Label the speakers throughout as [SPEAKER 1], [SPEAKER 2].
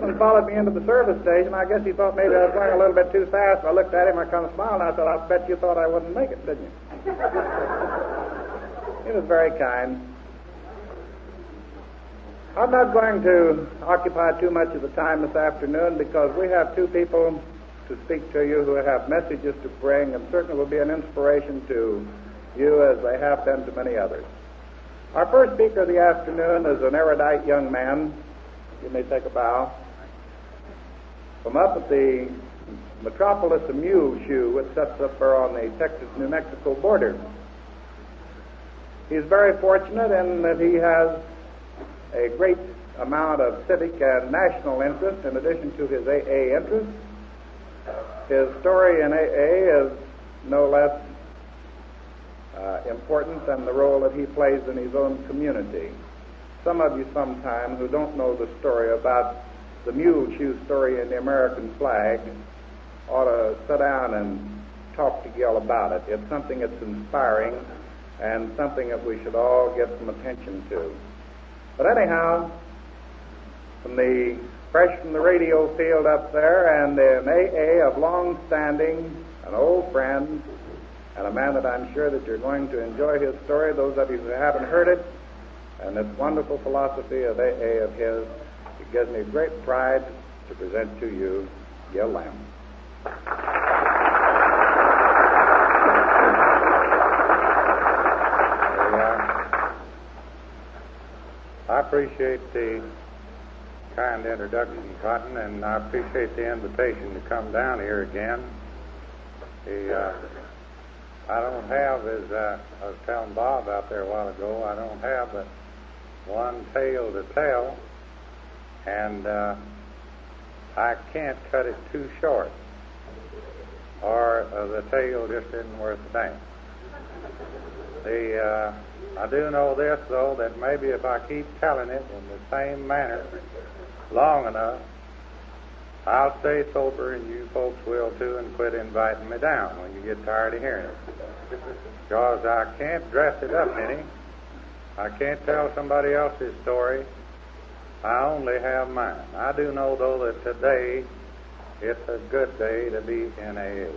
[SPEAKER 1] and followed me into the service station. I guess he thought maybe I was going a little bit too fast. I looked at him, I kind of smiled, and I said, I bet you thought I wouldn't make it, didn't you? he was very kind. I'm not going to occupy too much of the time this afternoon because we have two people to speak to you who have messages to bring and certainly will be an inspiration to you as they have been to many others. Our first speaker of the afternoon is an erudite young man. You may take a bow from up at the metropolis of Muleshoe, which sets up there on the Texas-New Mexico border. He's very fortunate in that he has a great amount of civic and national interest in addition to his AA interest. His story in AA is no less uh, important than the role that he plays in his own community. Some of you sometime who don't know the story about the Muleshoe story in the American flag ought to sit down and talk to Gil about it. It's something that's inspiring and something that we should all give some attention to. But anyhow, from the fresh from the radio field up there and an AA of long standing, an old friend, and a man that I'm sure that you're going to enjoy his story, those of you who haven't heard it, and this wonderful philosophy of AA of his it gives me great pride to present to you Gil Lamb.
[SPEAKER 2] I appreciate the kind introduction, Cotton, and I appreciate the invitation to come down here again. The, uh, I don't have, as uh, I was telling Bob out there a while ago, I don't have but one tale to tell and uh, I can't cut it too short, or uh, the tale just isn't worth a damn. The uh, I do know this though that maybe if I keep telling it in the same manner long enough, I'll stay sober and you folks will too and quit inviting me down when you get tired of hearing it. Because I can't dress it up any. I can't tell somebody else's story I only have mine. I do know, though, that today it's a good day to be in AA.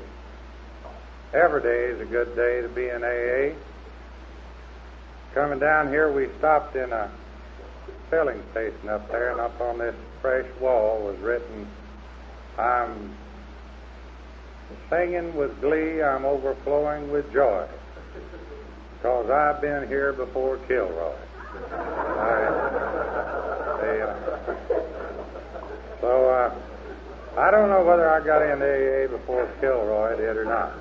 [SPEAKER 2] Every day is a good day to be in AA. Coming down here, we stopped in a filling station up there, and up on this fresh wall was written, I'm singing with glee, I'm overflowing with joy, because I've been here before Kilroy. I, so uh, I don't know whether I got into AA before Kilroy did or not.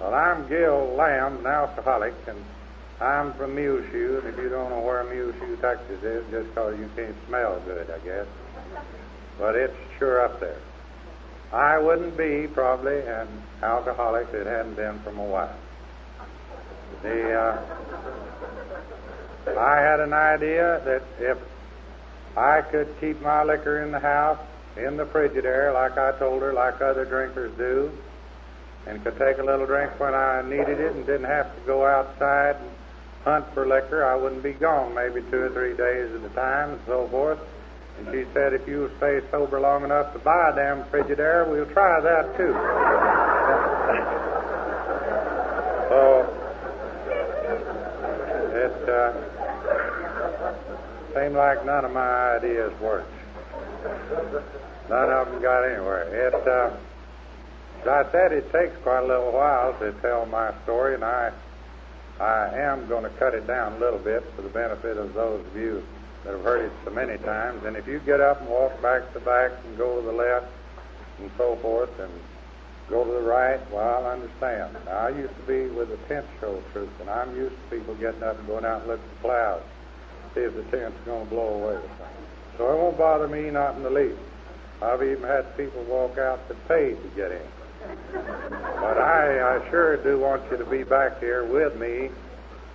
[SPEAKER 2] Well, I'm Gil Lamb, an alcoholic, and I'm from Muleshoe. And if you don't know where Muleshoe, Texas is, just because you can't smell good, I guess. But it's sure up there. I wouldn't be probably an alcoholic if it hadn't been for my wife. The uh, I had an idea that if I could keep my liquor in the house, in the Frigidaire, like I told her, like other drinkers do, and could take a little drink when I needed it and didn't have to go outside and hunt for liquor, I wouldn't be gone maybe two or three days at a time and so forth. And she said, if you stay sober long enough to buy a damn Frigidaire, we'll try that too. so, it, uh, Seemed like none of my ideas worked. None of them got anywhere. It, uh, as I said, it takes quite a little while to tell my story, and I, I am going to cut it down a little bit for the benefit of those of you that have heard it so many times. And if you get up and walk back to back and go to the left and so forth and go to the right, well, I understand. Now, I used to be with the tent show troop, and I'm used to people getting up and going out and looking at the clouds see if the tent's going to blow away. So it won't bother me not in the least. I've even had people walk out that paid to get in. But I, I sure do want you to be back here with me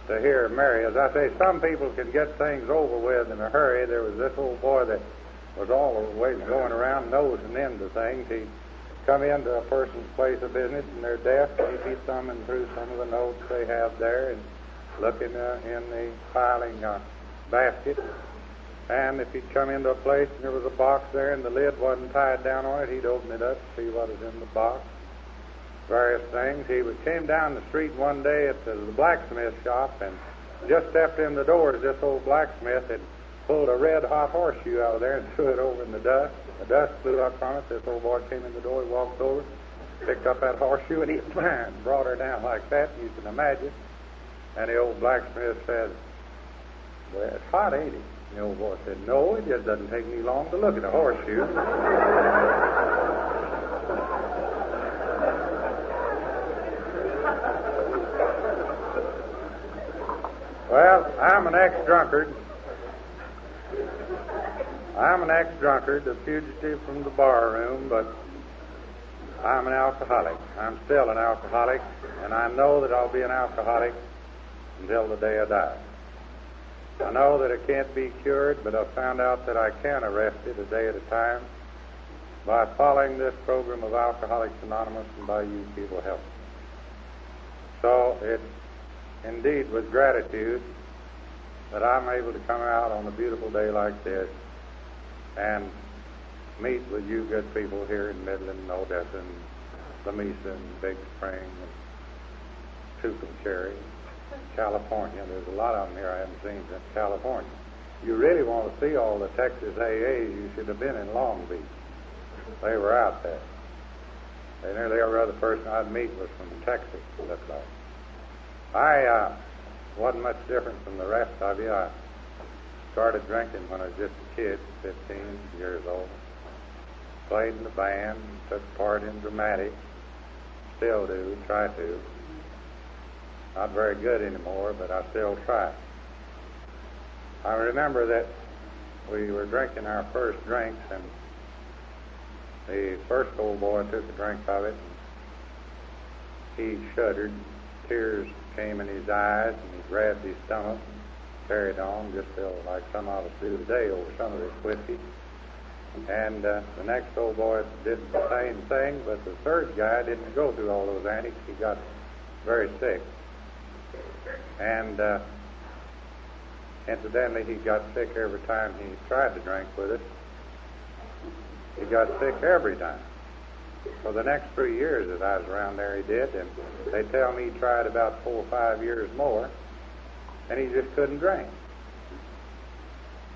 [SPEAKER 2] to hear Mary. As I say, some people can get things over with in a hurry. There was this old boy that was always going around nosing into things. He'd come into a person's place of business and their desk, and he'd be thumbing through some of the notes they have there and looking uh, in the filing uh, basket. And if he'd come into a place and there was a box there and the lid wasn't tied down on it, he'd open it up, see what was in the box, various things. He was, came down the street one day at the, the blacksmith shop and just stepped in the doors. This old blacksmith had pulled a red hot horseshoe out of there and threw it over in the dust. The dust flew up from it. This old boy came in the door, he walked over, picked up that horseshoe, and he bang, brought her down like that, you can imagine. And the old blacksmith said, Well, it's hot, ain't it? The old boy said, No, it just doesn't take me long to look at a horseshoe. well, I'm an ex drunkard. I'm an ex drunkard, a fugitive from the bar room, but I'm an alcoholic. I'm still an alcoholic, and I know that I'll be an alcoholic until the day I die. I know that it can't be cured, but I've found out that I can arrest it a day at a time by following this program of Alcoholics Anonymous and by you people helping. So it's indeed with gratitude that I'm able to come out on a beautiful day like this and meet with you good people here in Midland, Odessa, and Lamesa, and Big Spring, and Tucumcari, California. There's a lot of them here I haven't seen since California. You really want to see all the Texas AAs, you should have been in Long Beach. They were out there. And nearly every other person I'd meet was from Texas, it looked like. I uh, wasn't much different from the rest of you. I started drinking when I was just a kid, 15 years old. Played in the band, took part in dramatics, still do, try to. Not very good anymore, but I still try. I remember that we were drinking our first drinks, and the first old boy took a drink of it, and he shuddered. Tears came in his eyes, and he grabbed his stomach and carried on, just till, like some of us do today over some of this whiskey. And uh, the next old boy did the same thing, but the third guy didn't go through all those antics. He got very sick. And uh, incidentally, he got sick every time he tried to drink with us. He got sick every time. For the next three years that I was around there, he did, and they tell me he tried about four or five years more, and he just couldn't drink.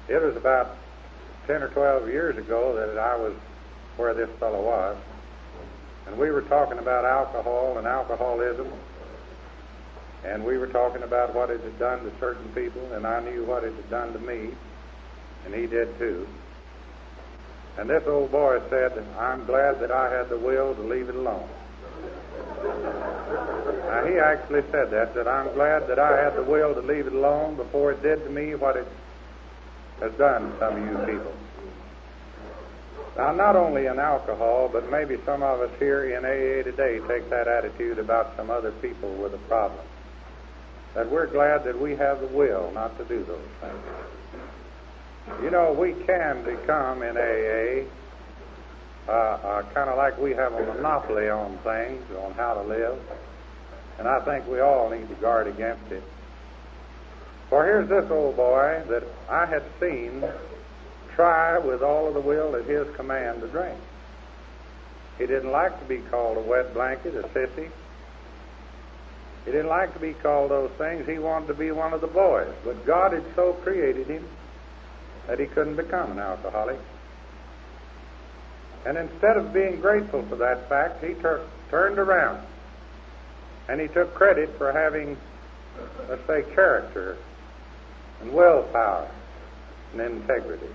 [SPEAKER 2] It was about 10 or 12 years ago that I was where this fellow was, and we were talking about alcohol and alcoholism, and we were talking about what it had done to certain people, and I knew what it had done to me, and he did too. And this old boy said, I'm glad that I had the will to leave it alone. Now, he actually said that, that I'm glad that I had the will to leave it alone before it did to me what it has done to some of you people. Now, not only in alcohol, but maybe some of us here in AA today take that attitude about some other people with a problem. That we're glad that we have the will not to do those things. You know, we can become in AA uh, uh, kind of like we have a monopoly on things, on how to live, and I think we all need to guard against it. For here's this old boy that I had seen try with all of the will at his command to drink. He didn't like to be called a wet blanket, a sissy. He didn't like to be called those things. He wanted to be one of the boys. But God had so created him that he couldn't become an alcoholic. And instead of being grateful for that fact, he tur- turned around and he took credit for having, let's say, character and willpower and integrity.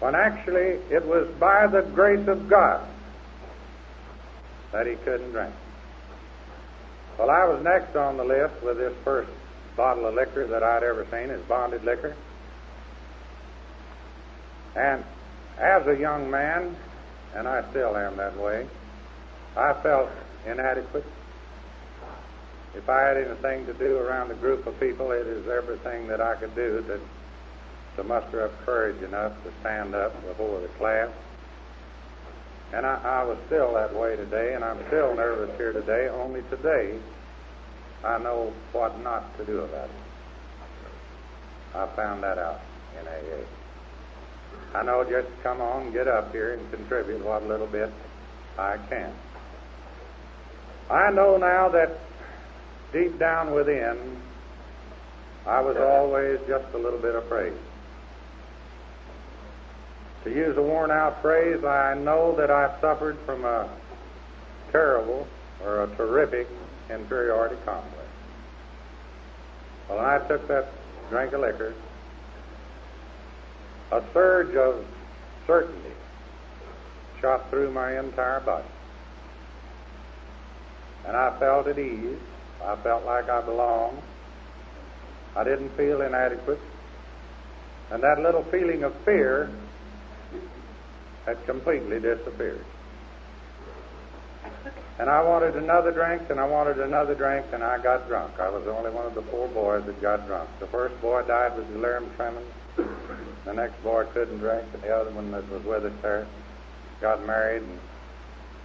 [SPEAKER 2] When actually it was by the grace of God that he couldn't drink. Well, I was next on the list with this first bottle of liquor that I'd ever seen is bonded liquor. And as a young man, and I still am that way, I felt inadequate. If I had anything to do around a group of people, it is everything that I could do to, to muster up courage enough to stand up before the class. And I, I was still that way today, and I'm still nervous here today, only today I know what not to do about it. I found that out in AA. I know just come on, get up here, and contribute what little bit I can. I know now that deep down within, I was always just a little bit afraid. To use a worn out phrase, I know that I suffered from a terrible or a terrific inferiority complex. Well, when I took that drink of liquor, a surge of certainty shot through my entire body. And I felt at ease. I felt like I belonged. I didn't feel inadequate. And that little feeling of fear had completely disappeared. And I wanted another drink, and I wanted another drink, and I got drunk. I was the only one of the four boys that got drunk. The first boy died with delirium tremens. The next boy couldn't drink, and the other one that was with us there got married, and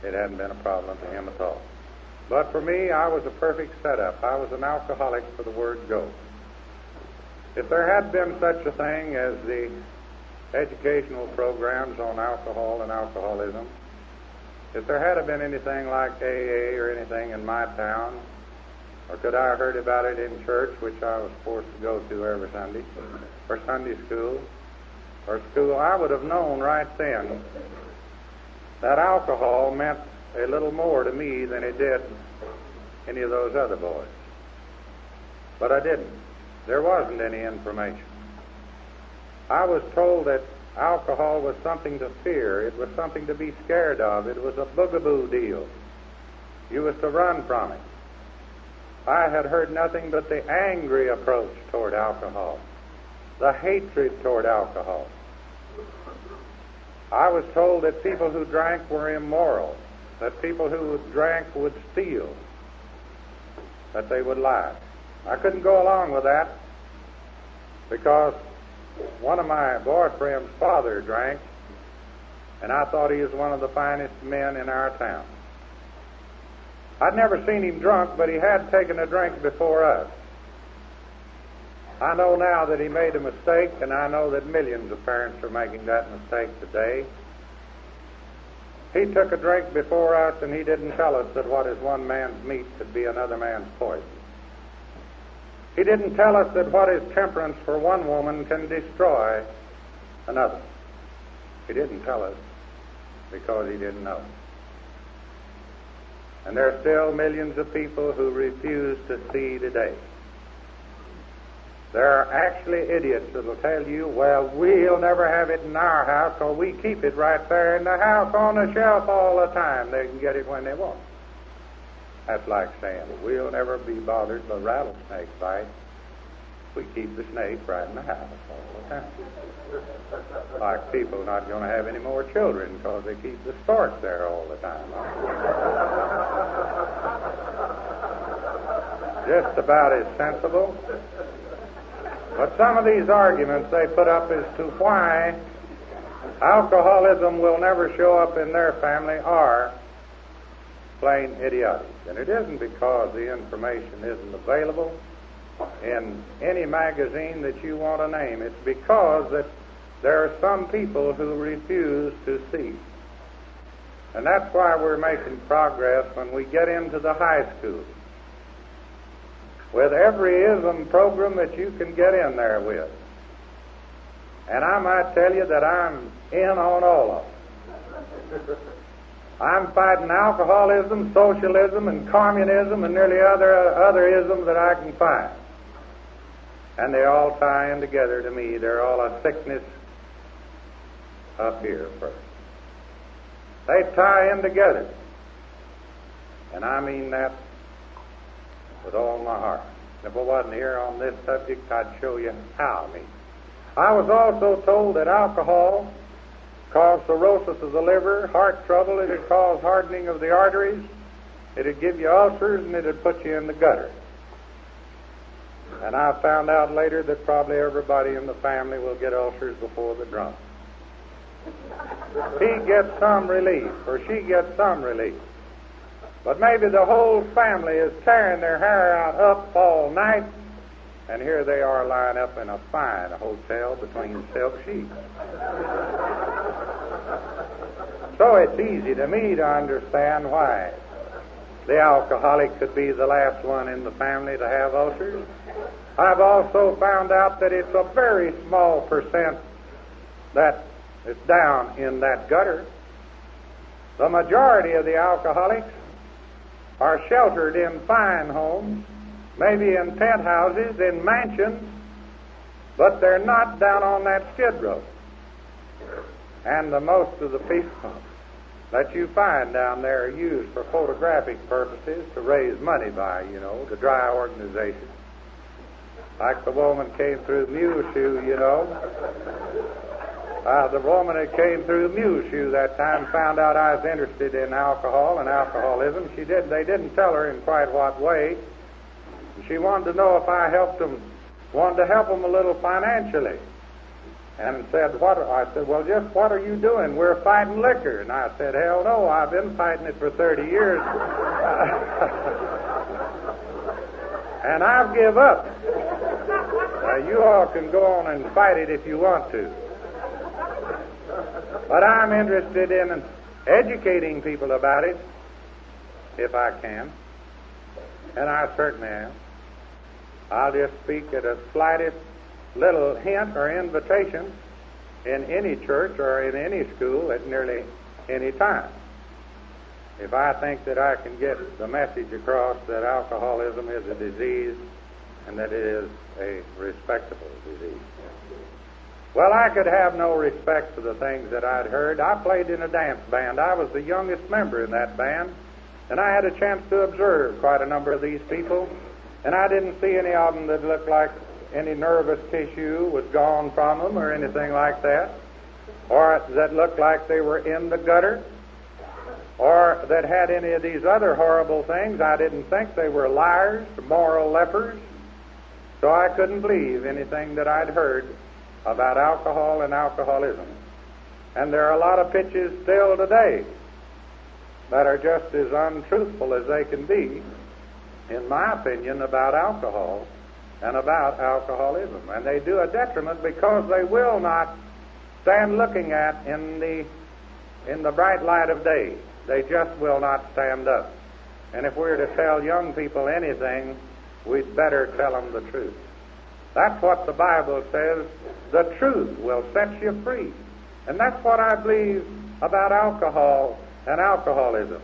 [SPEAKER 2] it hadn't been a problem to him at all. But for me, I was a perfect setup. I was an alcoholic for the word go. If there had been such a thing as the educational programs on alcohol and alcoholism, if there had been anything like AA or anything in my town, or could I have heard about it in church, which I was forced to go to every Sunday, or Sunday school, or school, I would have known right then that alcohol meant a little more to me than it did any of those other boys. But I didn't. There wasn't any information. I was told that alcohol was something to fear. It was something to be scared of. It was a boogaboo deal. You was to run from it. I had heard nothing but the angry approach toward alcohol, the hatred toward alcohol. I was told that people who drank were immoral, that people who drank would steal, that they would lie. I couldn't go along with that because one of my boyfriend's father drank, and I thought he was one of the finest men in our town. I'd never seen him drunk, but he had taken a drink before us. I know now that he made a mistake, and I know that millions of parents are making that mistake today. He took a drink before us, and he didn't tell us that what is one man's meat could be another man's poison. He didn't tell us that what is temperance for one woman can destroy another. He didn't tell us because he didn't know. And there are still millions of people who refuse to see today. There are actually idiots that will tell you, well, we'll never have it in our house because we keep it right there in the house on the shelf all the time. They can get it when they want. That's like saying, we'll never be bothered by rattlesnake bite. We keep the snake right in the house all the time. Like people not going to have any more children because they keep the stork there all the time. Just about as sensible. But some of these arguments they put up as to why alcoholism will never show up in their family are plain idiotic. And it isn't because the information isn't available in any magazine that you want to name. It's because that there are some people who refuse to see. And that's why we're making progress when we get into the high school. With every ism program that you can get in there with. And I might tell you that I'm in on all of them. I'm fighting alcoholism, socialism, and communism, and nearly other other isms that I can find. And they all tie in together to me. They're all a sickness up here first. They tie in together. And I mean that with all my heart. If I wasn't here on this subject, I'd show you how I mean. I was also told that alcohol cause cirrhosis of the liver, heart trouble, it'd cause hardening of the arteries, it'd give you ulcers, and it'd put you in the gutter. And I found out later that probably everybody in the family will get ulcers before the drunk. He gets some relief, or she gets some relief. But maybe the whole family is tearing their hair out up all night And here they are lying up in a fine hotel between silk sheets. so it's easy to me to understand why the alcoholic could be the last one in the family to have ulcers. I've also found out that it's a very small percent that is down in that gutter. The majority of the alcoholics are sheltered in fine homes, maybe in penthouses, in mansions, but they're not down on that skid row. And the most of the people that you find down there are used for photographic purposes to raise money by, you know, to dry organizations. Like the woman came through Muleshoe, you know. Uh, the woman that came through Muleshoe that time found out I was interested in alcohol and alcoholism. She did. They didn't tell her in quite what way. She wanted to know if I helped them, wanted to help them a little financially, and said, "What?" I said, "Well, just what are you doing? We're fighting liquor." And I said, "Hell no! I've been fighting it for 30 years, and I've give up. Uh, you all can go on and fight it if you want to." But I'm interested in educating people about it, if I can. And I certainly am. I'll just speak at a slightest little hint or invitation in any church or in any school at nearly any time. If I think that I can get the message across that alcoholism is a disease and that it is a respectable disease. Well, I could have no respect for the things that I'd heard. I played in a dance band. I was the youngest member in that band, and I had a chance to observe quite a number of these people, and I didn't see any of them that looked like any nervous tissue was gone from them or anything like that, or that looked like they were in the gutter, or that had any of these other horrible things. I didn't think they were liars, moral lepers, so I couldn't believe anything that I'd heard about alcohol and alcoholism. And there are a lot of pitches still today that are just as untruthful as they can be, in my opinion, about alcohol and about alcoholism. And they do a detriment because they will not stand looking at in the in the bright light of day. They just will not stand up. And if we're to tell young people anything, we'd better tell them the truth. That's what the Bible says. The truth will set you free. And that's what I believe about alcohol and alcoholism.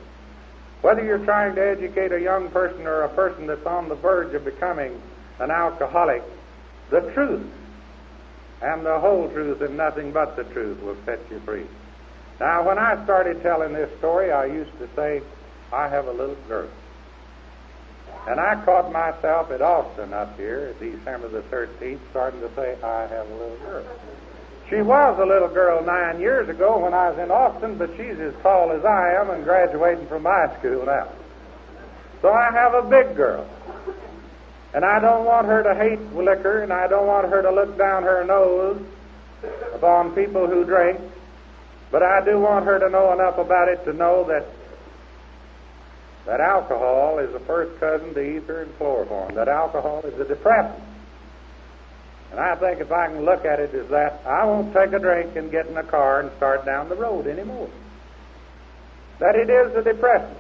[SPEAKER 2] Whether you're trying to educate a young person or a person that's on the verge of becoming an alcoholic, the truth and the whole truth and nothing but the truth will set you free. Now, when I started telling this story, I used to say, I have a little girl. And I caught myself at Austin up here, December the 13th, starting to say, I have a little girl. She was a little girl nine years ago when I was in Austin, but she's as tall as I am and graduating from high school now. So I have a big girl. And I don't want her to hate liquor, and I don't want her to look down her nose upon people who drink, but I do want her to know enough about it to know that that alcohol is a first cousin to ether and chloroform, that alcohol is a depressant. And I think if I can look at it as that, I won't take a drink and get in a car and start down the road anymore. That it is a depressant.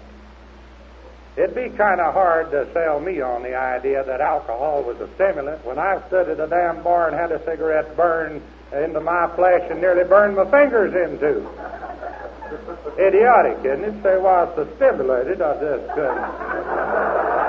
[SPEAKER 2] It'd be kind of hard to sell me on the idea that alcohol was a stimulant when I stood at a damn bar and had a cigarette burn into my flesh and nearly burned my fingers into. Idiotic, isn't it? Say, well, it's a stimulated. I just couldn't.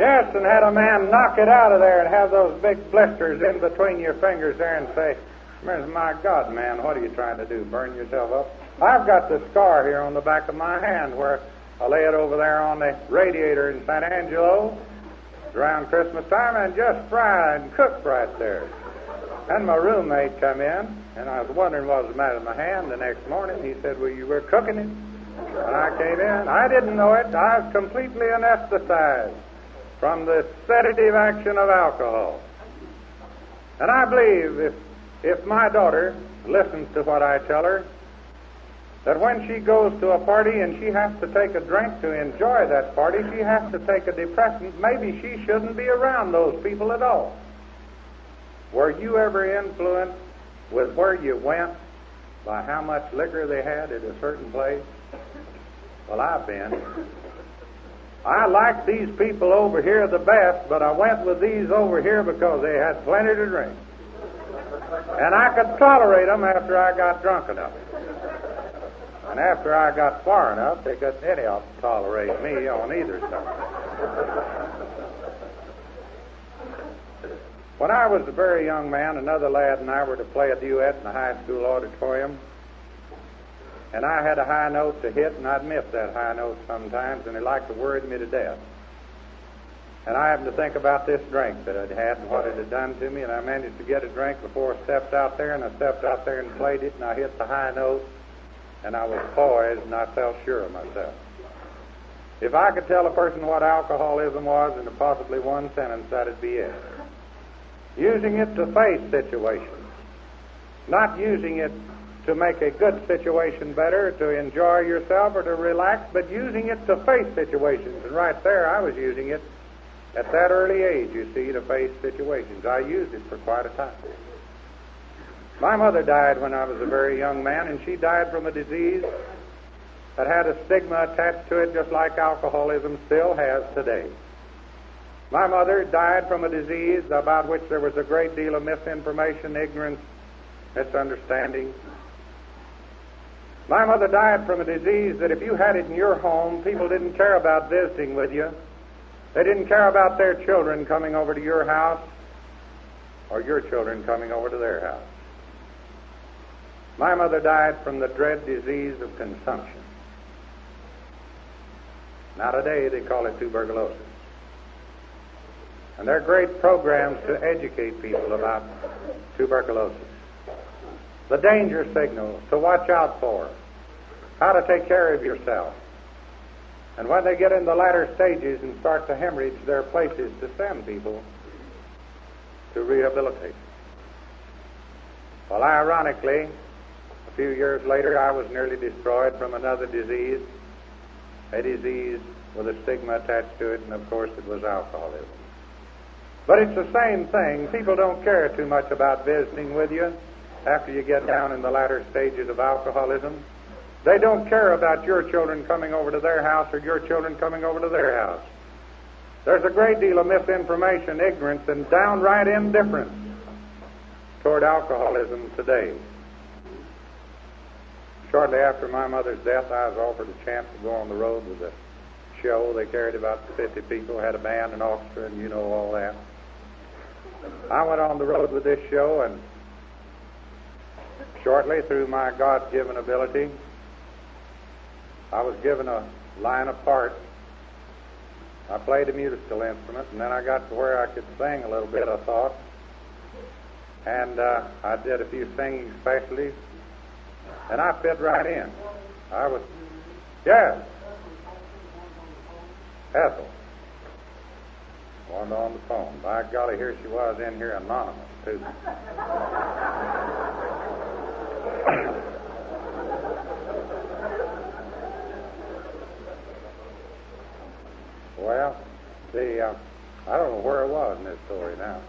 [SPEAKER 2] And had a man knock it out of there and have those big blisters in between your fingers there and say, my God, man, what are you trying to do? Burn yourself up? I've got the scar here on the back of my hand where I lay it over there on the radiator in San Angelo around Christmas time and just fried and cooked right there. And my roommate come in, and I was wondering what was the matter with my hand. The next morning, he said, "Well, you were cooking it." When I came in, I didn't know it. I was completely anesthetized from the sedative action of alcohol. And I believe if if my daughter listens to what I tell her, that when she goes to a party and she has to take a drink to enjoy that party, she has to take a depressant, maybe she shouldn't be around those people at all. Were you ever influenced with where you went by how much liquor they had at a certain place? Well, I've been. I liked these people over here the best, but I went with these over here because they had plenty to drink. And I could tolerate them after I got drunk enough. And after I got far enough, they couldn't any of them tolerate me on either side. When I was a very young man, another lad and I were to play a duet in the high school auditorium. And I had a high note to hit, and I'd miss that high note sometimes, and it liked to worry me to death. And I happened to think about this drink that I'd had and what it had done to me, and I managed to get a drink before I stepped out there, and I stepped out there and played it, and I hit the high note, and I was poised, and I felt sure of myself. If I could tell a person what alcoholism was in possibly one sentence, that'd be it. Using it to face situations, not using it to make a good situation better, to enjoy yourself or to relax, but using it to face situations. And right there, I was using it at that early age, you see, to face situations. I used it for quite a time. My mother died when I was a very young man, and she died from a disease that had a stigma attached to it, just like alcoholism still has today. My mother died from a disease about which there was a great deal of misinformation, ignorance, misunderstanding, my mother died from a disease that if you had it in your home, people didn't care about visiting with you. They didn't care about their children coming over to your house or your children coming over to their house. My mother died from the dread disease of consumption. Now, today they call it tuberculosis. And there are great programs to educate people about tuberculosis the danger signals to watch out for, how to take care of yourself. And when they get in the latter stages and start to hemorrhage, there are places to send people to rehabilitate. Well, ironically, a few years later, I was nearly destroyed from another disease, a disease with a stigma attached to it, and of course, it was alcoholism. But it's the same thing. People don't care too much about visiting with you after you get down in the latter stages of alcoholism. They don't care about your children coming over to their house or your children coming over to their house. There's a great deal of misinformation, ignorance, and downright indifference toward alcoholism today. Shortly after my mother's death, I was offered a chance to go on the road with a show. They carried about 50 people, had a band, an orchestra, and you know all that. I went on the road with this show, and Shortly, through my God given ability, I was given a line of parts. I played a musical instrument, and then I got to where I could sing a little bit, I thought. And uh, I did a few singing specialties, and I fit right in. I was, yes, Ethel. One on the phone. By golly, here she was in here anonymous, too. well, the uh, I don't know where it was in this story now.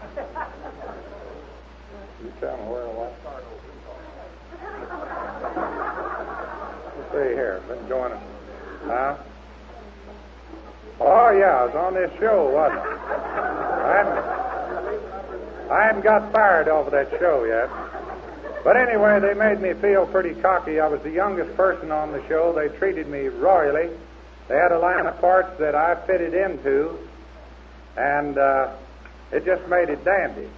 [SPEAKER 2] You tell me where it was. Let's see here. Been joining. Huh? Oh yeah, I was on this show, wasn't I? I hadn't, I hadn't got fired off of that show yet. But anyway, they made me feel pretty cocky. I was the youngest person on the show. They treated me royally. They had a line of parts that I fitted into, and uh, it just made it dandy.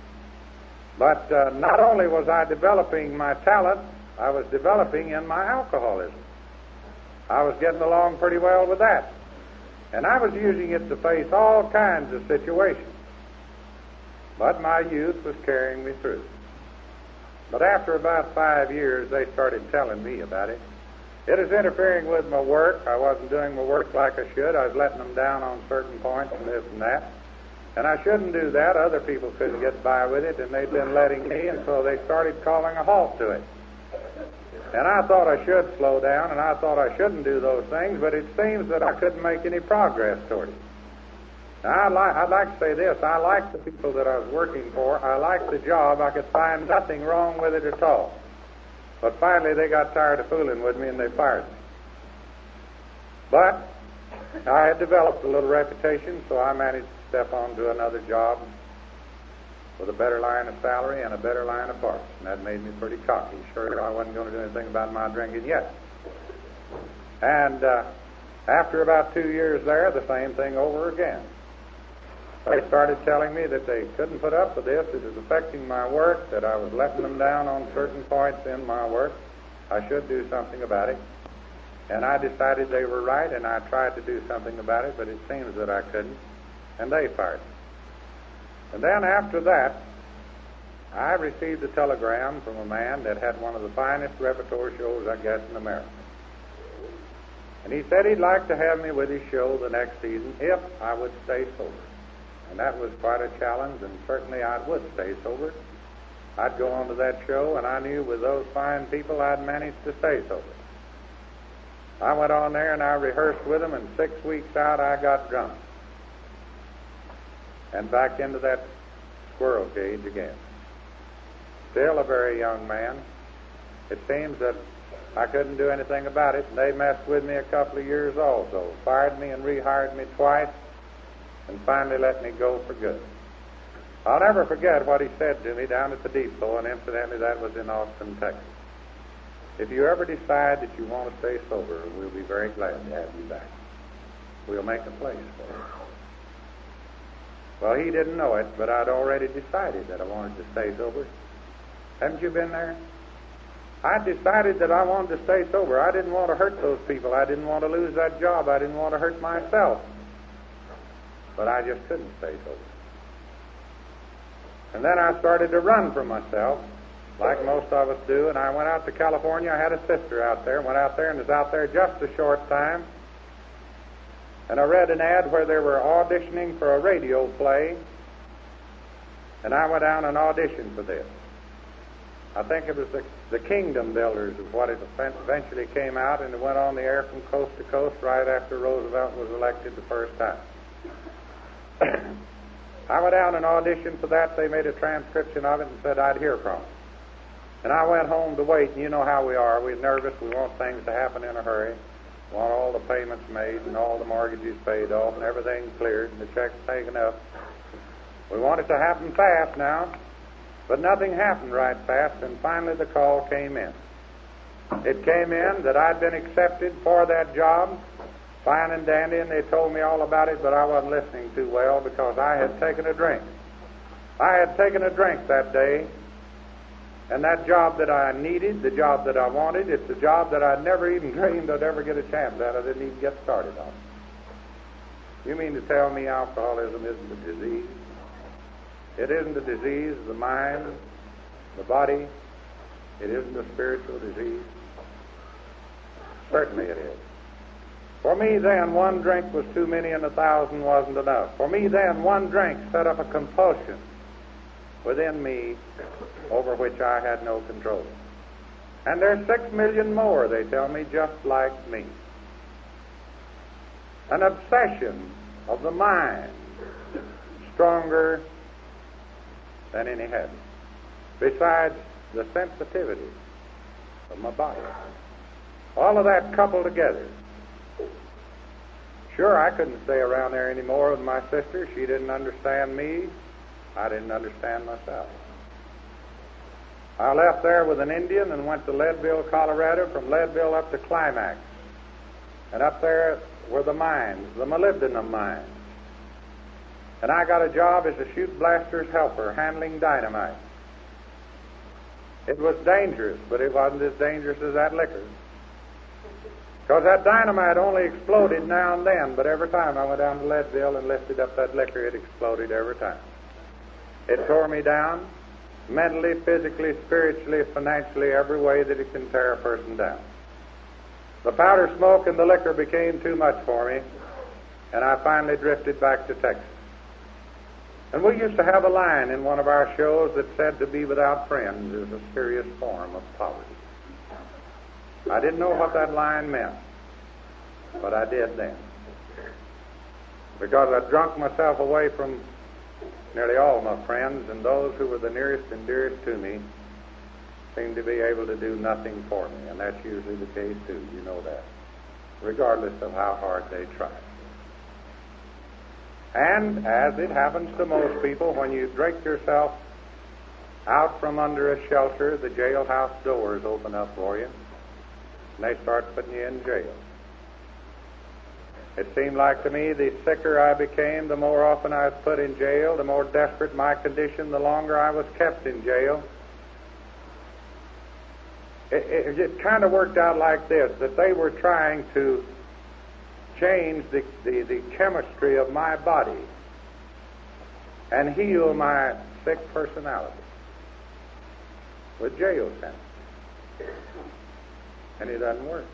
[SPEAKER 2] But uh, not only was I developing my talent, I was developing in my alcoholism. I was getting along pretty well with that. And I was using it to face all kinds of situations. But my youth was carrying me through. But after about five years, they started telling me about it. It is interfering with my work. I wasn't doing my work like I should. I was letting them down on certain points and this and that. And I shouldn't do that. Other people couldn't get by with it, and they'd been letting me, and so they started calling a halt to it. And I thought I should slow down, and I thought I shouldn't do those things, but it seems that I couldn't make any progress toward it. Now, I'd like, I'd like to say this. I like the people that I was working for. I liked the job. I could find nothing wrong with it at all. But finally, they got tired of fooling with me and they fired me. But I had developed a little reputation, so I managed to step on to another job with a better line of salary and a better line of parts. And that made me pretty cocky. Sure, I wasn't going to do anything about my drinking yet. And uh, after about two years there, the same thing over again. They started telling me that they couldn't put up with this. It was affecting my work, that I was letting them down on certain points in my work. I should do something about it. And I decided they were right, and I tried to do something about it, but it seems that I couldn't. And they fired me. And then after that, I received a telegram from a man that had one of the finest repertoire shows, I guess, in America. And he said he'd like to have me with his show the next season if I would stay sober. And that was quite a challenge, and certainly I would stay sober. I'd go on to that show, and I knew with those fine people I'd manage to stay sober. I went on there and I rehearsed with them, and six weeks out I got drunk and back into that squirrel cage again. Still a very young man. It seems that I couldn't do anything about it, and they messed with me a couple of years also. Fired me and rehired me twice, and finally let me go for good. I'll never forget what he said to me down at the depot, and incidentally, that was in Austin, Texas. If you ever decide that you want to stay sober, we'll be very glad to have you back. We'll make a place for you. Well, he didn't know it, but I'd already decided that I wanted to stay sober. Haven't you been there? I decided that I wanted to stay sober. I didn't want to hurt those people. I didn't want to lose that job. I didn't want to hurt myself. But I just couldn't stay sober. And then I started to run for myself, like most of us do, and I went out to California. I had a sister out there, went out there and was out there just a short time. And I read an ad where they were auditioning for a radio play, and I went down and auditioned for this. I think it was the, the Kingdom Builders is what it eventually came out, and it went on the air from coast to coast right after Roosevelt was elected the first time. I went down and auditioned for that. They made a transcription of it and said I'd hear from them. And I went home to wait, and you know how we are. We're nervous. We want things to happen in a hurry. We want all the payments made and all the mortgages paid off and everything cleared and the checks taken up. We want it to happen fast now, but nothing happened right fast, and finally the call came in. It came in that I'd been accepted for that job, fine and dandy, and they told me all about it, but I wasn't listening too well because I had taken a drink. I had taken a drink that day, and that job that I needed, the job that I wanted, it's a job that I never even dreamed I'd ever get a chance at. I didn't even get started on. You mean to tell me alcoholism isn't a disease? It isn't a disease of the mind, the body. It isn't a spiritual disease. Certainly it is. For me then, one drink was too many and a thousand wasn't enough. For me then, one drink set up a compulsion within me over which I had no control. And there's six million more, they tell me, just like me. An obsession of the mind, stronger than any habit, besides the sensitivity of my body. All of that coupled together. Sure, I couldn't stay around there anymore with my sister. She didn't understand me. I didn't understand myself. I left there with an Indian and went to Leadville, Colorado, from Leadville up to Climax. And up there were the mines, the molybdenum mines. And I got a job as a chute blaster's helper handling dynamite. It was dangerous, but it wasn't as dangerous as that liquor. Because that dynamite only exploded now and then, but every time I went down to Leadville and lifted up that liquor, it exploded every time. It tore me down mentally, physically, spiritually, financially, every way that it can tear a person down. The powder smoke and the liquor became too much for me, and I finally drifted back to Texas. And we used to have a line in one of our shows that said to be without friends is a serious form of poverty. I didn't know what that line meant, but I did then. Because I drunk myself away from nearly all my friends, and those who were the nearest and dearest to me seemed to be able to do nothing for me, and that's usually the case too, you know that, regardless of how hard they try. And as it happens to most people, when you drink yourself out from under a shelter, the jailhouse doors open up for you, and they start putting you in jail. It seemed like to me the sicker I became, the more often I was put in jail, the more desperate my condition, the longer I was kept in jail. It, it, it kind of worked out like this that they were trying to change the, the, the chemistry of my body and heal mm-hmm. my sick personality with jail sentence. And it doesn't work.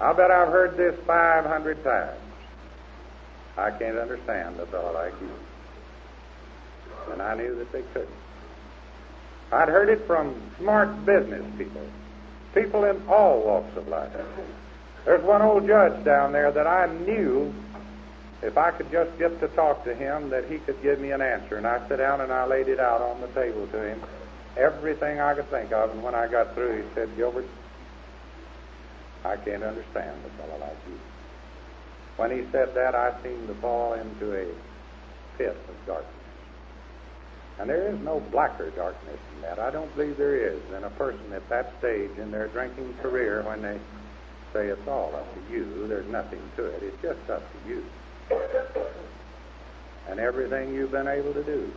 [SPEAKER 2] I'll bet I've heard this 500 times. I can't understand a fellow like you. And I knew that they couldn't. I'd heard it from smart business people, people in all walks of life. There's one old judge down there that I knew if I could just get to talk to him that he could give me an answer. And I sat down and I laid it out on the table to him, everything I could think of. And when I got through, he said, Gilbert, I can't understand a fellow like you. When he said that, I seemed to fall into a pit of darkness. And there is no blacker darkness than that. I don't believe there is than a person at that stage in their drinking career when they say it's all up to you. There's nothing to it. It's just up to you. And everything you've been able to do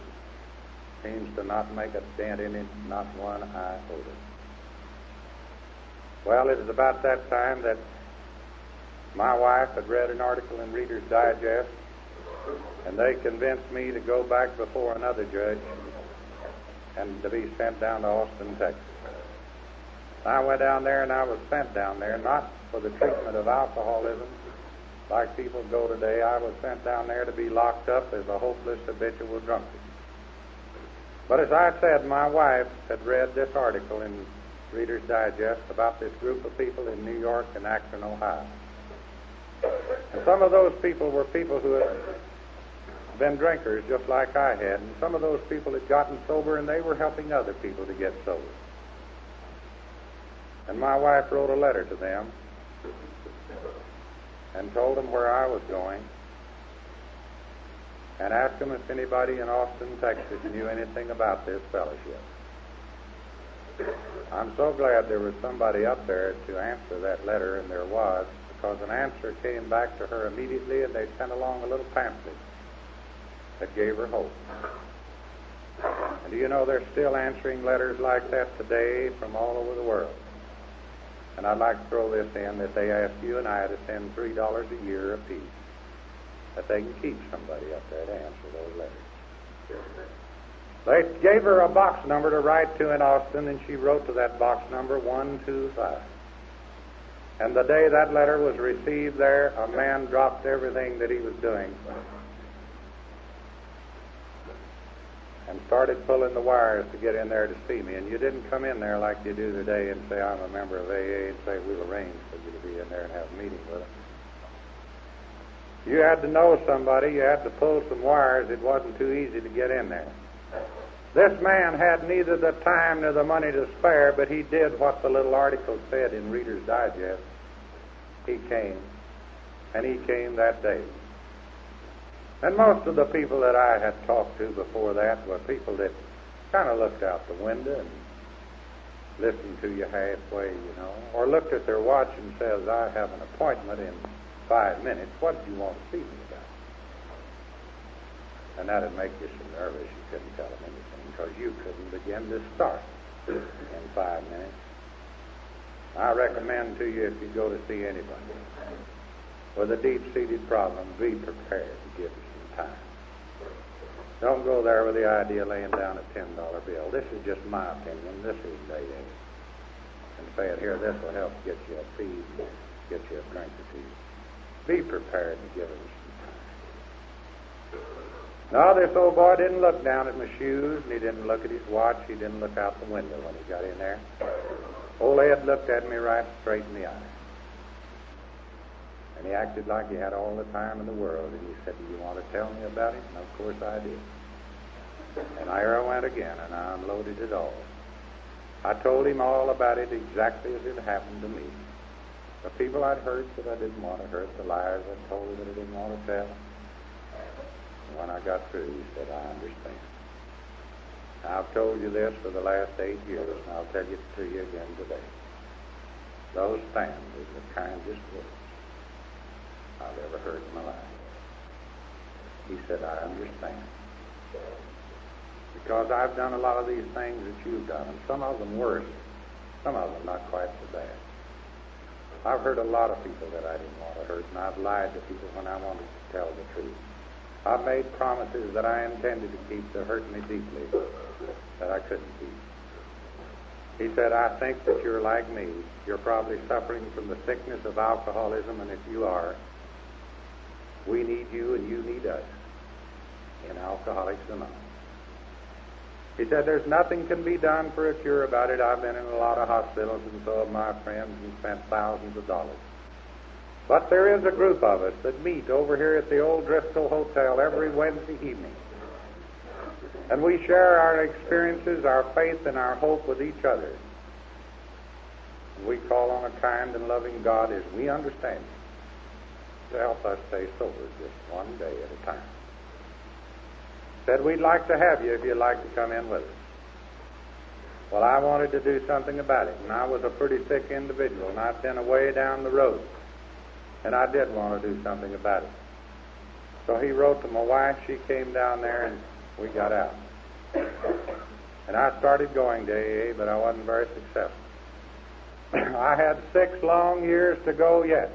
[SPEAKER 2] seems to not make a dent in it, not one iota. Well, it was about that time that my wife had read an article in Reader's Digest, and they convinced me to go back before another judge and to be sent down to Austin, Texas. I went down there and I was sent down there not for the treatment of alcoholism like people go today. I was sent down there to be locked up as a hopeless habitual drunkard. But as I said, my wife had read this article in Reader's Digest about this group of people in New York and Akron, Ohio. And some of those people were people who had been drinkers just like I had, and some of those people had gotten sober and they were helping other people to get sober. And my wife wrote a letter to them and told them where I was going and asked them if anybody in Austin, Texas knew anything about this fellowship. I'm so glad there was somebody up there to answer that letter, and there was, because an answer came back to her immediately, and they sent along a little pamphlet that gave her hope. And do you know they're still answering letters like that today from all over the world? And I'd like to throw this in that they ask you and I to send $3 a year apiece, that they can keep somebody up there to answer those letters. They gave her a box number to write to in Austin, and she wrote to that box number 125. And the day that letter was received there, a man dropped everything that he was doing and started pulling the wires to get in there to see me. And you didn't come in there like you do today and say, I'm a member of AA and say, we'll arrange for you to be in there and have a meeting with us. You had to know somebody, you had to pull some wires. It wasn't too easy to get in there. This man had neither the time nor the money to spare, but he did what the little article said in Reader's Digest. He came, and he came that day. And most of the people that I had talked to before that were people that kind of looked out the window and listened to you halfway, you know, or looked at their watch and says, I have an appointment in five minutes. What do you want to see me about? And that'd make you so nervous you couldn't tell them anything because you couldn't begin to start in five minutes. I recommend to you if you go to see anybody with a deep-seated problem, be prepared to give it some time. Don't go there with the idea of laying down a ten dollar bill. This is just my opinion. This is day eight. Uh, and saying here, this will help get you a feed, get you a drink or two. Be prepared to give it some time. No, this old boy didn't look down at my shoes, and he didn't look at his watch. He didn't look out the window when he got in there. Old Ed looked at me right straight in the eye. And he acted like he had all the time in the world. And he said, Do you want to tell me about it? And of course I did. And I went again, and I unloaded it all. I told him all about it exactly as it happened to me. The people I'd hurt that I didn't want to hurt, the liars I told that I didn't want to tell. When I got through, he said, I understand. I've told you this for the last eight years, and I'll tell it to you again today. Those stand is the kindest words I've ever heard in my life. He said, I understand. Because I've done a lot of these things that you've done, and some of them worse, some of them not quite so bad. I've hurt a lot of people that I didn't want to hurt, and I've lied to people when I wanted to tell the truth. I've made promises that I intended to keep that hurt me deeply that I couldn't keep. He said, I think that you're like me. You're probably suffering from the sickness of alcoholism, and if you are, we need you and you need us in Alcoholics Anonymous. He said, There's nothing can be done for a cure about it. I've been in a lot of hospitals, and so have my friends, and spent thousands of dollars. But there is a group of us that meet over here at the old Driskill Hotel every Wednesday evening. And we share our experiences, our faith, and our hope with each other. We call on a kind and loving God as we understand him to help us stay sober just one day at a time. Said we'd like to have you if you'd like to come in with us. Well, I wanted to do something about it, and I was a pretty sick individual, and I'd been away down the road, and I did want to do something about it. So he wrote to my wife. She came down there, and we got out. And I started going to AA, but I wasn't very successful. I had six long years to go yet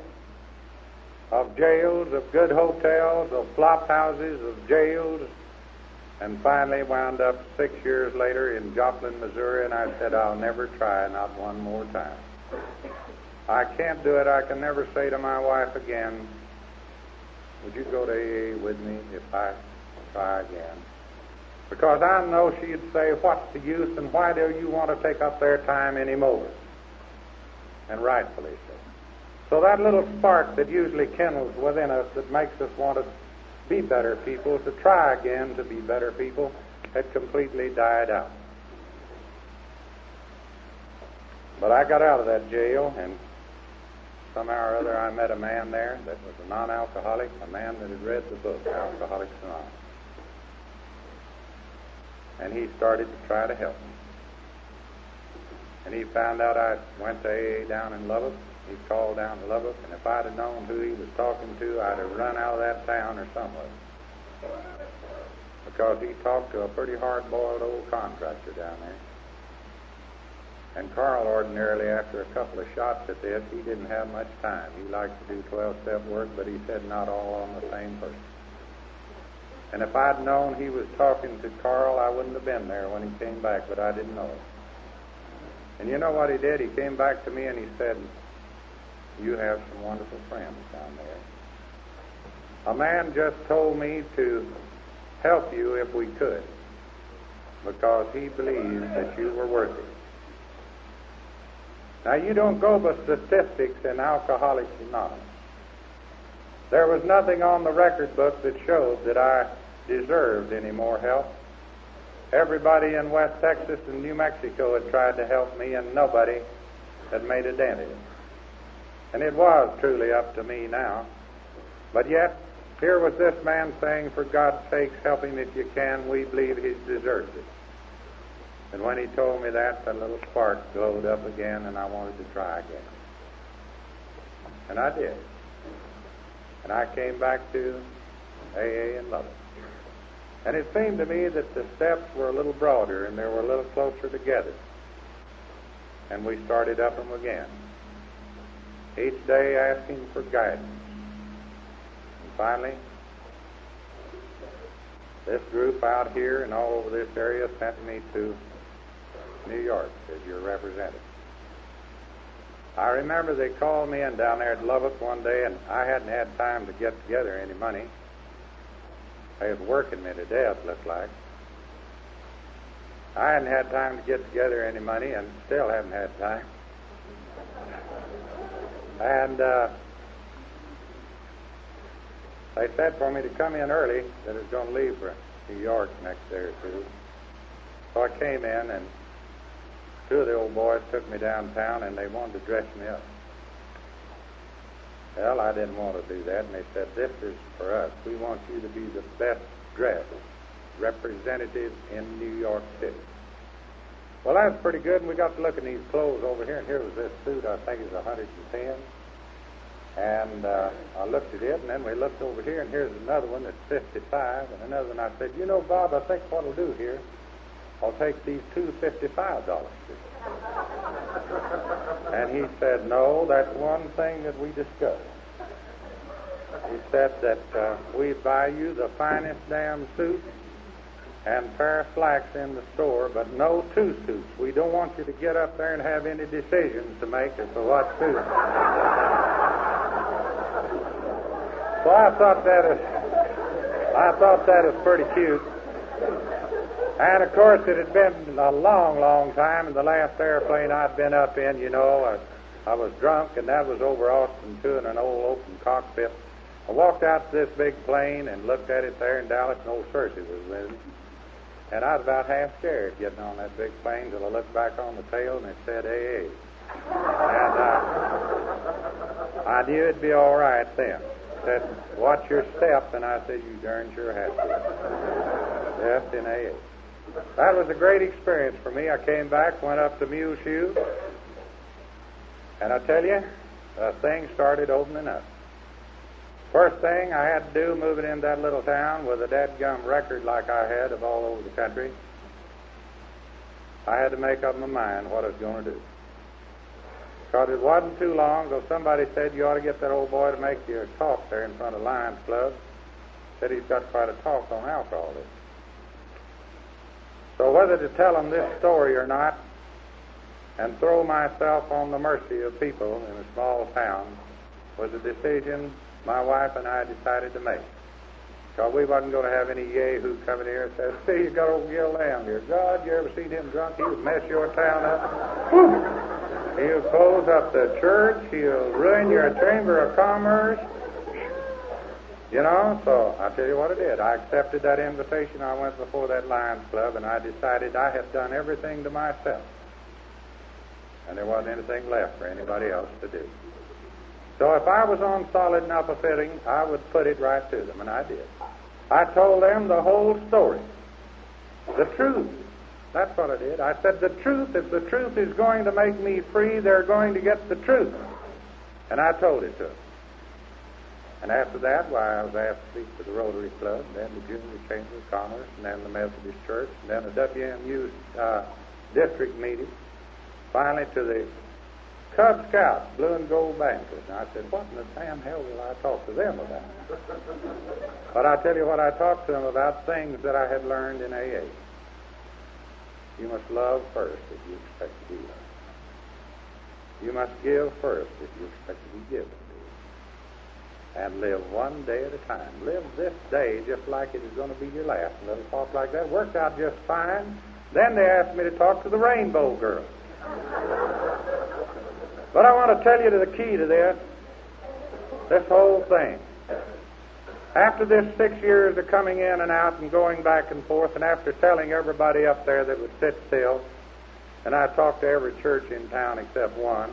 [SPEAKER 2] of jails, of good hotels, of flop houses, of jails, and finally wound up six years later in Joplin, Missouri, and I said, I'll never try, not one more time. I can't do it. I can never say to my wife again, Would you go to AA with me if I try again? Because I know she'd say, What's the use, and why do you want to take up their time anymore? And rightfully so. So that little spark that usually kindles within us that makes us want to be better people, to try again to be better people, had completely died out. But I got out of that jail, and somehow or other I met a man there that was a non alcoholic, a man that had read the book, Alcoholics Anonymous. And he started to try to help me. And he found out I went to AA down in Lubbock, he called down to Lubbock, and if I'd have known who he was talking to, I'd have run out of that town or somewhere. Because he talked to a pretty hard-boiled old contractor down there. And Carl, ordinarily, after a couple of shots at this, he didn't have much time. He liked to do 12-step work, but he said not all on the same person. And if I'd known he was talking to Carl, I wouldn't have been there when he came back, but I didn't know it. And you know what he did? He came back to me and he said, you have some wonderful friends down there. A man just told me to help you if we could because he believed that you were worth it. Now, you don't go by statistics in Alcoholics Anonymous. There was nothing on the record book that showed that I deserved any more help. Everybody in West Texas and New Mexico had tried to help me, and nobody had made a dent in it. And it was truly up to me now. But yet, here was this man saying, For God's sake, help him if you can. We believe he deserves it. And when he told me that, that little spark glowed up again, and I wanted to try again. And I did. And I came back to AA and Lubbock. And it seemed to me that the steps were a little broader and they were a little closer together. And we started up them again each day asking for guidance. And finally, this group out here and all over this area sent me to New York as your representative. I remember they called me in down there at Lubbock one day, and I hadn't had time to get together any money. They was working me to death, looked like. I hadn't had time to get together any money and still haven't had time. And uh, they said for me to come in early that I was going to leave for New York next day or two. So I came in, and two of the old boys took me downtown, and they wanted to dress me up. Well, I didn't want to do that, and they said, This is for us. We want you to be the best dressed representative in New York City. Well, that was pretty good, and we got to look at these clothes over here, and here was this suit, I think it was 110. And uh, I looked at it, and then we looked over here, and here's another one that's 55, and another one. I said, You know, Bob, I think what I'll do here, I'll take these two $55. And he said, No, that's one thing that we discussed. He said that uh, we buy you the finest damn suit and fair slacks in the store, but no two suits. We don't want you to get up there and have any decisions to make as to what suit. so I thought that is, I thought that is pretty cute. And of course, it had been a long, long time. In the last airplane I'd been up in, you know, I, I was drunk, and that was over Austin too, in an old open cockpit. I walked out to this big plane and looked at it there in Dallas, and old Cersei was me. And I was about half scared getting on that big plane till I looked back on the tail and it said AA. And uh, I knew it'd be all right then. Said, watch your step, and I said, you darn sure have to. Yes, in AA. That was a great experience for me. I came back, went up to Muleshoe, and I tell you, uh, things started opening up. First thing I had to do moving into that little town with a dadgum record like I had of all over the country, I had to make up my mind what I was going to do. Because it wasn't too long ago somebody said you ought to get that old boy to make you a talk there in front of Lions Club. Said he's got quite a talk on alcoholism. So whether to tell him this story or not and throw myself on the mercy of people in a small town was a decision my wife and I decided to make. Because we wasn't going to have any yahoo coming here and say, see, you got old Gil Lamb here. God, you ever seen him drunk? He'll mess your town up. He'll close up the church. He'll ruin your chamber of commerce. You know, so I tell you what I did. I accepted that invitation. I went before that Lions Club, and I decided I had done everything to myself, and there wasn't anything left for anybody else to do. So if I was on solid enough a footing, I would put it right to them, and I did. I told them the whole story, the truth. That's what I did. I said, the truth, if the truth is going to make me free, they're going to get the truth. And I told it to them. And after that, why, I was asked to speak to the Rotary Club, then the Junior Chamber of Commerce, and then the Methodist Church, and then the WMU uh, district meeting, finally to the Cub Scouts Blue and Gold Banquet. And I said, what in the damn hell will I talk to them about? but I tell you what, I talked to them about things that I had learned in AA. You must love first if you expect to be loved. You must give first if you expect to be given and live one day at a time. Live this day just like it is going to be your last. A little talk like that worked out just fine. Then they asked me to talk to the Rainbow Girl. But I want to tell you the key to this, this whole thing. After this six years of coming in and out and going back and forth, and after telling everybody up there that would sit still, and I talked to every church in town except one,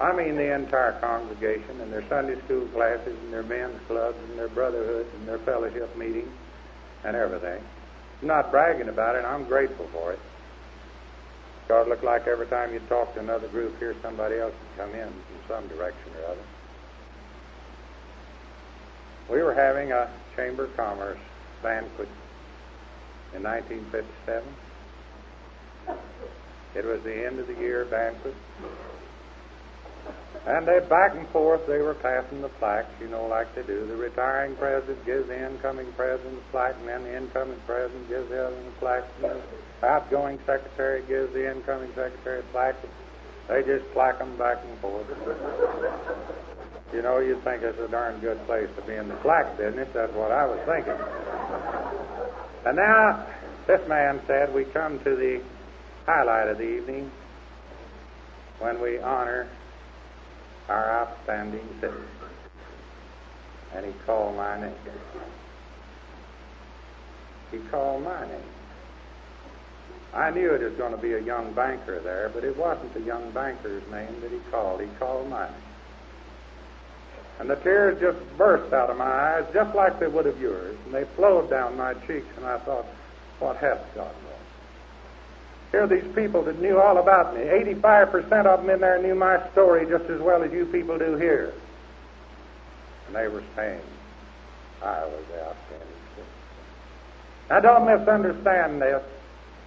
[SPEAKER 2] I mean the entire congregation and their Sunday school classes and their men's clubs and their brotherhoods and their fellowship meetings and everything. I'm not bragging about it. I'm grateful for it. God looked like every time you talk to another group here, somebody else would come in in some direction or other. We were having a Chamber of Commerce banquet in 1957. It was the end of the year banquet. And they back and forth they were passing the plaques, you know, like they do. The retiring president gives the incoming president the plaque, and then the incoming president gives the other the plaque, and the outgoing secretary gives the incoming secretary the plaque. They just plaque them back and forth. you know, you'd think it's a darn good place to be in the plaque business. That's what I was thinking. And now, this man said we come to the highlight of the evening when we honor our outstanding citizens. And he called my name. He called my name. I knew it was going to be a young banker there, but it wasn't the young banker's name that he called. He called mine. And the tears just burst out of my eyes, just like they would of yours. And they flowed down my cheeks, and I thought, what hath God? Here are these people that knew all about me. 85% of them in there knew my story just as well as you people do here. And they were saying, I was the outstanding citizen. Now, don't misunderstand this.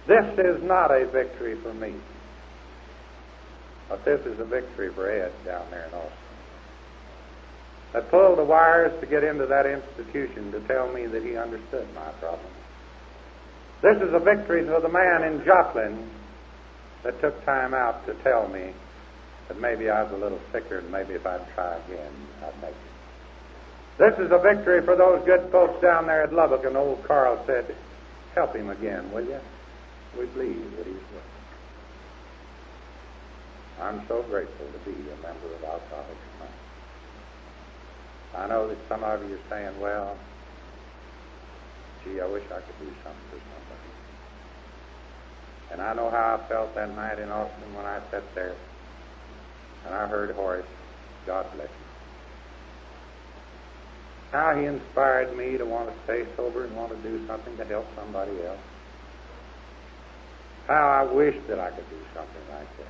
[SPEAKER 2] This is not a victory for me. But this is a victory for Ed down there in Austin. That pulled the wires to get into that institution to tell me that he understood my problem. This is a victory for the man in Joplin that took time out to tell me that maybe I was a little sicker and maybe if I'd try again, I'd make it. This is a victory for those good folks down there at Lubbock, and old Carl said, Help him again, will you? We believe that he's with I'm so grateful to be a member of Alcoholics Anonymous. I know that some of you are saying, well, gee, I wish I could do something for somebody. And I know how I felt that night in Austin when I sat there and I heard Horace, God bless him. How he inspired me to want to stay sober and want to do something to help somebody else. How I wished that I could do something like that.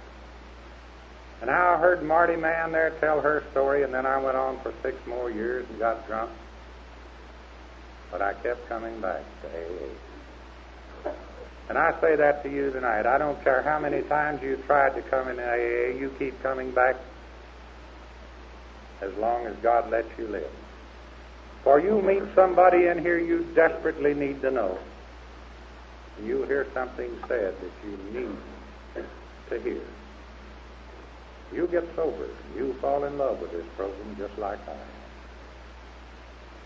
[SPEAKER 2] And how I heard Marty Mann there tell her story, and then I went on for six more years and got drunk. But I kept coming back to AA. And I say that to you tonight. I don't care how many times you tried to come in AA, you keep coming back as long as God lets you live. For you meet somebody in here you desperately need to know. You hear something said that you need to hear. You get sober. You fall in love with this program just like I.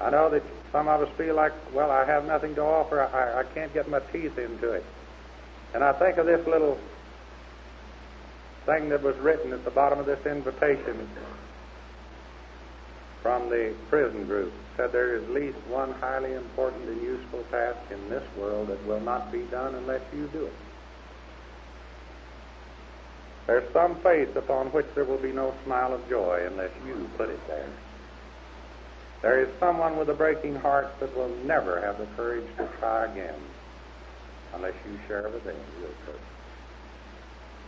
[SPEAKER 2] I know that some of us feel like, well, I have nothing to offer. I, I can't get my teeth into it. And I think of this little thing that was written at the bottom of this invitation from the prison group. Said there is at least one highly important and useful task in this world that will not be done unless you do it. There's some face upon which there will be no smile of joy unless you put it there. There is someone with a breaking heart that will never have the courage to try again unless you share with them your courage.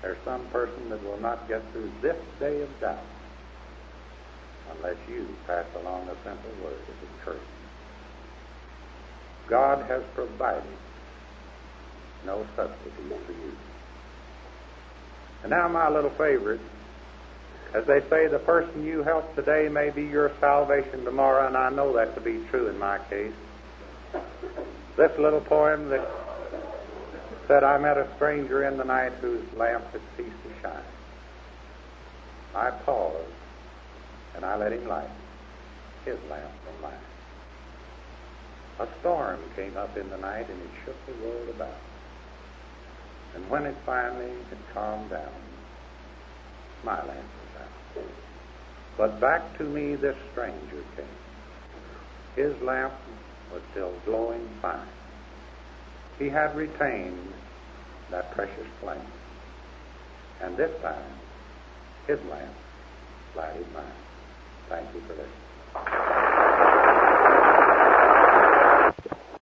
[SPEAKER 2] There's some person that will not get through this day of doubt unless you pass along a simple word of encouragement. God has provided no substitute for you. And now, my little favorite, as they say, the person you help today may be your salvation tomorrow, and I know that to be true in my case. This little poem that said, I met a stranger in the night whose lamp had ceased to shine. I paused and I let him light his lamp from mine. A storm came up in the night and it shook the world about. And when it finally had calmed down, my lamp. But back to me this stranger came. His lamp was still glowing fine. He had retained that precious flame. And this time, his lamp lighted mine. Thank you for listening.